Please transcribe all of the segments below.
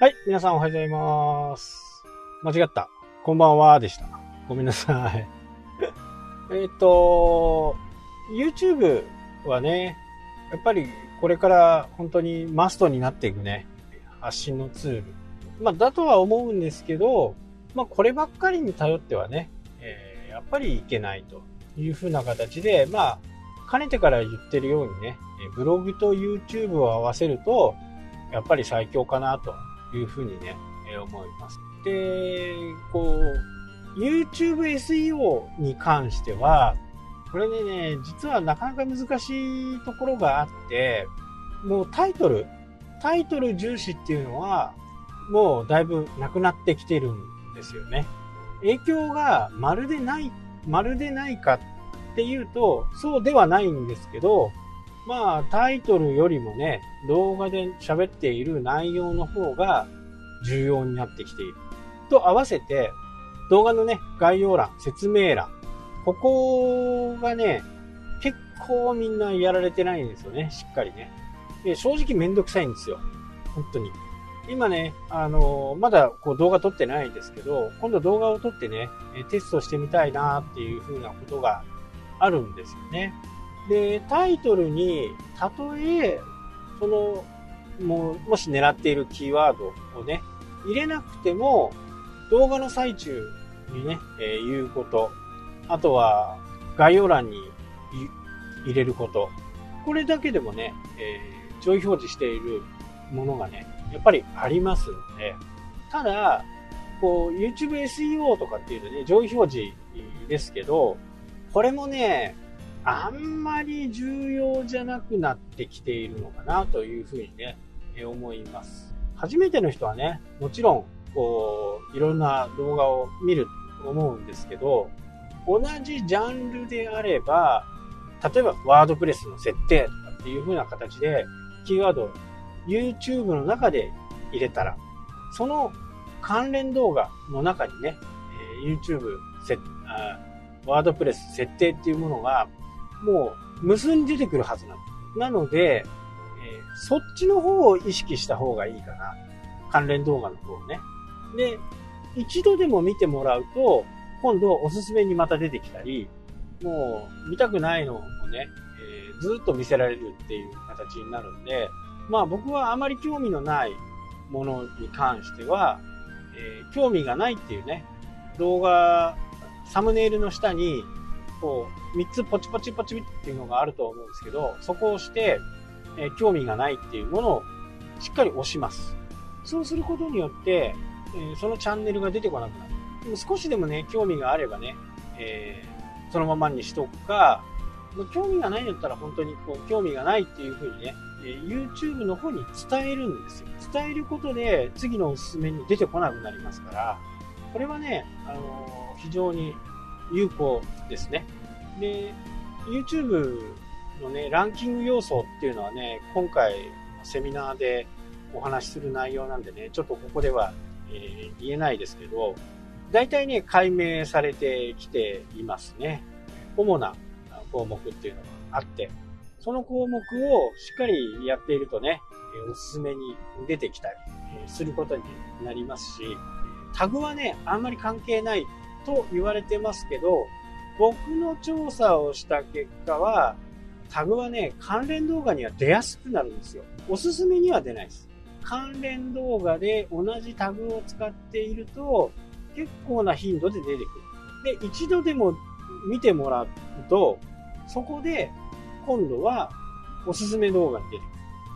はい、皆さんおはようございます。間違った。こんばんはでした。ごめんなさい。えっと、YouTube はね、やっぱりこれから本当にマストになっていくね、発信のツール。まあ、だとは思うんですけど、まあ、こればっかりに頼ってはね、えーやっぱりいけないというふうな形で、まあ、かねてから言ってるようにね、ブログと YouTube を合わせると、やっぱり最強かなというふうにね、え思います。で、こう、YouTube SEO に関しては、これでね、実はなかなか難しいところがあって、もうタイトル、タイトル重視っていうのは、もうだいぶなくなってきてるんですよね。影響がまるでない、まるでないかっていうと、そうではないんですけど、まあタイトルよりもね、動画で喋っている内容の方が重要になってきている。と合わせて、動画のね、概要欄、説明欄、ここがね、結構みんなやられてないんですよね、しっかりね。で正直めんどくさいんですよ。本当に。今ね、あのまだこう動画撮ってないですけど、今度動画を撮ってね、テストしてみたいなっていう風なことがあるんですよね。で、タイトルに、たとえ、その、も、もし狙っているキーワードをね、入れなくても、動画の最中にね、えー言うこと、あとは概要欄に入れること、これだけでもね、えー上位表示しているものがね、やっぱりありますので、ただ、こう、YouTube SEO とかっていうとね、上位表示ですけど、これもね、あんまり重要じゃなくなってきているのかなというふうにね、思います。初めての人はね、もちろん、こう、いろんな動画を見ると思うんですけど、同じジャンルであれば、例えばワードプレスの設定とかっていう風な形で、キーワードを YouTube の中で入れたら、その関連動画の中にね、YouTube ワードプレス設定っていうものが、もう無数に出てくるはずなの。なので、えーそっちの方を意識した方がいいかな。関連動画の方をね。で、一度でも見てもらうと、今度おすすめにまた出てきたり、もう見たくないのをね、えーずっと見せられるっていう形になるんで、まあ僕はあまり興味のないものに関しては、えー興味がないっていうね、動画、サムネイルの下に、こう、3つポチポチポチっていうのがあると思うんですけど、そこを押して、えー興味がないっていうものをしっかり押します。そうすることによって、えーそのチャンネルが出てこなくなる。でも少しでもね、興味があればね、えーそのままにしとくか、もう興味がないんだったら本当にこう興味がないっていう風にね、えー YouTube の方に伝えるんですよ。伝えることで次のおすすめに出てこなくなりますから、これはね、あのー非常に有効ですね。で、YouTube のね、ランキング要素っていうのはね、今回セミナーでお話しする内容なんでね、ちょっとここでは、えー言えないですけど、大体ね、解明されてきていますね。主な項目っていうのがあって、その項目をしっかりやっているとね、おすすめに出てきたりすることになりますし、タグはね、あんまり関係ないと言われてますけど、僕の調査をした結果は、タグはね、関連動画には出やすくなるんですよ。おすすめには出ないです。関連動画で同じタグを使っていると、結構な頻度で出てくる。で、一度でも見てもらうと、そこで、今度はおすすめ動画に出てくる。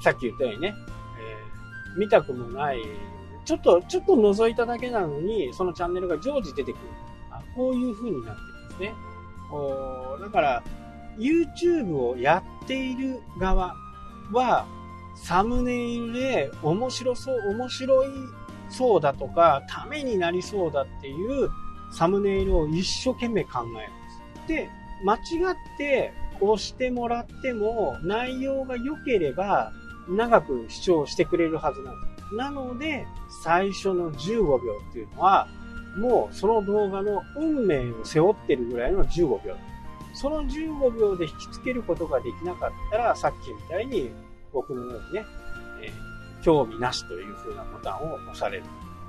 さっき言ったようにね、えー見たくもない、ちょっと、ちょっと覗いただけなのに、そのチャンネルが常時出てくる。あこういう風になってるんですね。おだから、YouTube をやっている側は、サムネイルで面白そう、面白いそうだとか、ためになりそうだっていうサムネイルを一生懸命考えるんです。で、間違って押してもらっても、内容が良ければ、長く視聴してくれるはずなんです。なので、最初の15秒っていうのは、もうその動画の運命を背負ってるぐらいの15秒。その15秒で引きつけることができなかったら、さっきみたいに僕のようにね、えー興味なしという風なボタンを押される。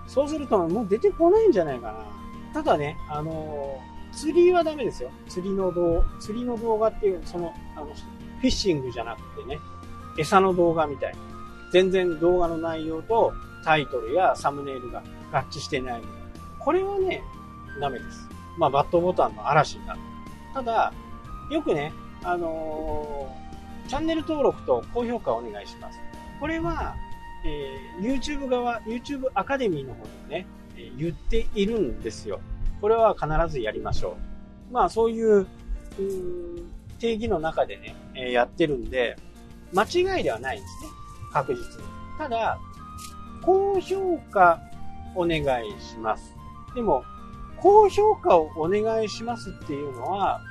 そうするともう出てこないんじゃないかな。ただね、あのー、釣りはダメですよ。釣りの動、釣りの動画っていう、その、あの、フィッシングじゃなくてね、餌の動画みたい。全然動画の内容とタイトルやサムネイルが合致してない。これはね、ダメです。まあ、バットボタンの嵐になる。ただ、よくね、あのー、チャンネル登録と高評価をお願いします。これは、えー、YouTube 側、YouTube アカデミーの方にもね、えー、言っているんですよ。これは必ずやりましょう。まあそういう、う定義の中でね、えー、やってるんで、間違いではないんですね。確実に。ただ、高評価お願いします。でも、高評価をお願いしますっていうのは、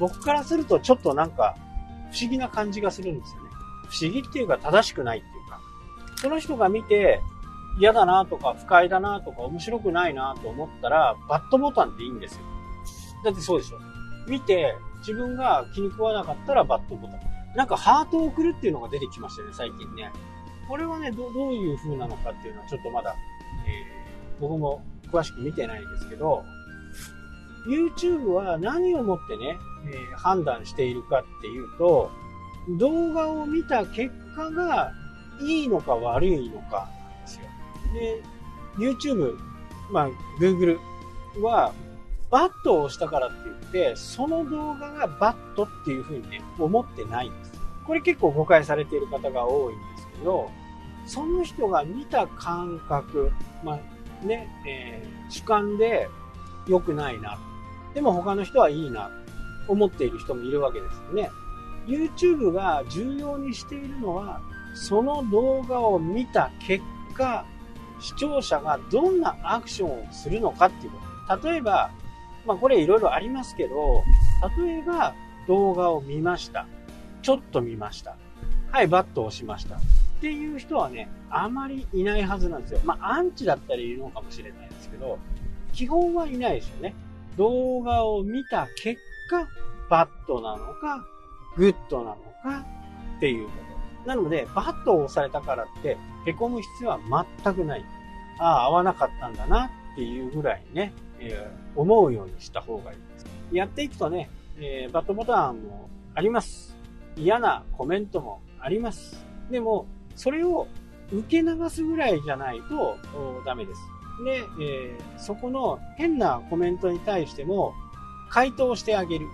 僕からするとちょっとなんか不思議な感じがするんですよね。不思議っていうか正しくないっていうか、その人が見て嫌だなとか不快だなとか面白くないなと思ったら、バットボタンでいいんですよ。だってそうでしょ。見て自分が気に食わなかったらバットボタン。なんかハートを送るっていうのが出てきましたね、最近ね。これはね、どういう風なのかっていうのはちょっとまだ、えー、僕も詳しく見てないんですけど、YouTube は何をもってね、えー、判断しているかっていうと、動画を見た結果がいいのか悪いのかなんですよ。で、YouTube、まあ、Google は、バットを押したからって言って、その動画がバットっていう風にね、思ってないんです。これ結構誤解されている方が多いんですけど、その人が見た感覚、まあね、えー、主観で良くないな。でも他の人はいいな。思っている人もいるわけですよね。YouTube が重要にしているのは、その動画を見た結果、視聴者がどんなアクションをするのかっていうこと。例えば、まあこれいろいろありますけど、例えば動画を見ました。ちょっと見ました。はい、バッドを押しました。っていう人はね、あまりいないはずなんですよ。まあアンチだったりいるのかもしれないですけど、基本はいないですよね。動画を見た結果、バッドなのか、グッドなのかっていうこと。なので、バッドを押されたからって、凹む必要は全くない。ああ、合わなかったんだなっていうぐらいね、えー、思うようにした方がいいです。やっていくとね、えー、バットボタンもあります。嫌なコメントもあります。でも、それを受け流すぐらいじゃないとダメです。で、えー、そこの変なコメントに対しても回答してあげる。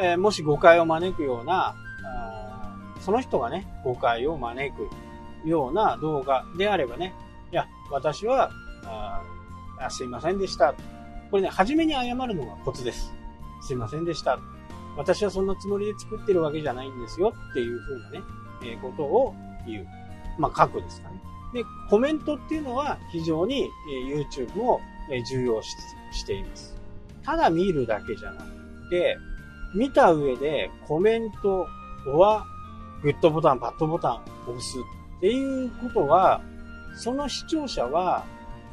えー、もし誤解を招くような、その人がね、誤解を招くような動画であればね、いや、私は、あすいませんでした。これね、初めに謝るのがコツです。すいませんでした。私はそんなつもりで作ってるわけじゃないんですよっていう風なね、えー、ことを言う。まあ、過去ですかね。で、コメントっていうのは非常に YouTube を重要視しています。ただ見るだけじゃなくて、見た上でコメントはグッドボタン、バッドボタンを押すっていうことは、その視聴者は、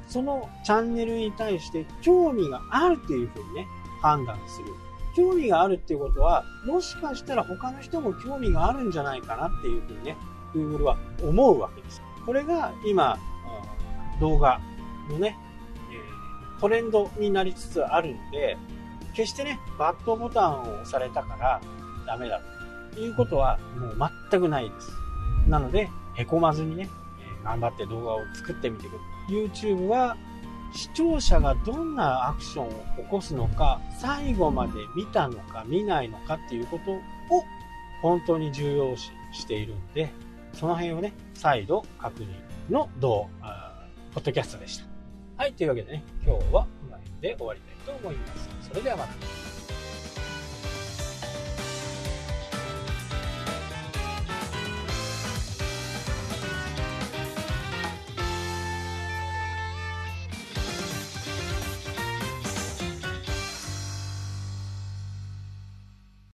そのチャンネルに対して興味があるっていうふうにね、判断する。興味があるっていうことは、もしかしたら他の人も興味があるんじゃないかなっていうふうにね、Google は思うわけです。これが今、動画のね、トレンドになりつつあるんで、決してね、バットボタンを押されたからダメだということはもう全くないです。なので、へこまずにね、頑張って動画を作ってみてください。YouTube は視聴者がどんなアクションを起こすのか、最後まで見たのか見ないのかっていうことを本当に重要視しているんで、その辺をね、再度確認の動画、ポッドキャストでした。はい、というわけでね、今日はこの辺で終わりたいと思います。それではまた。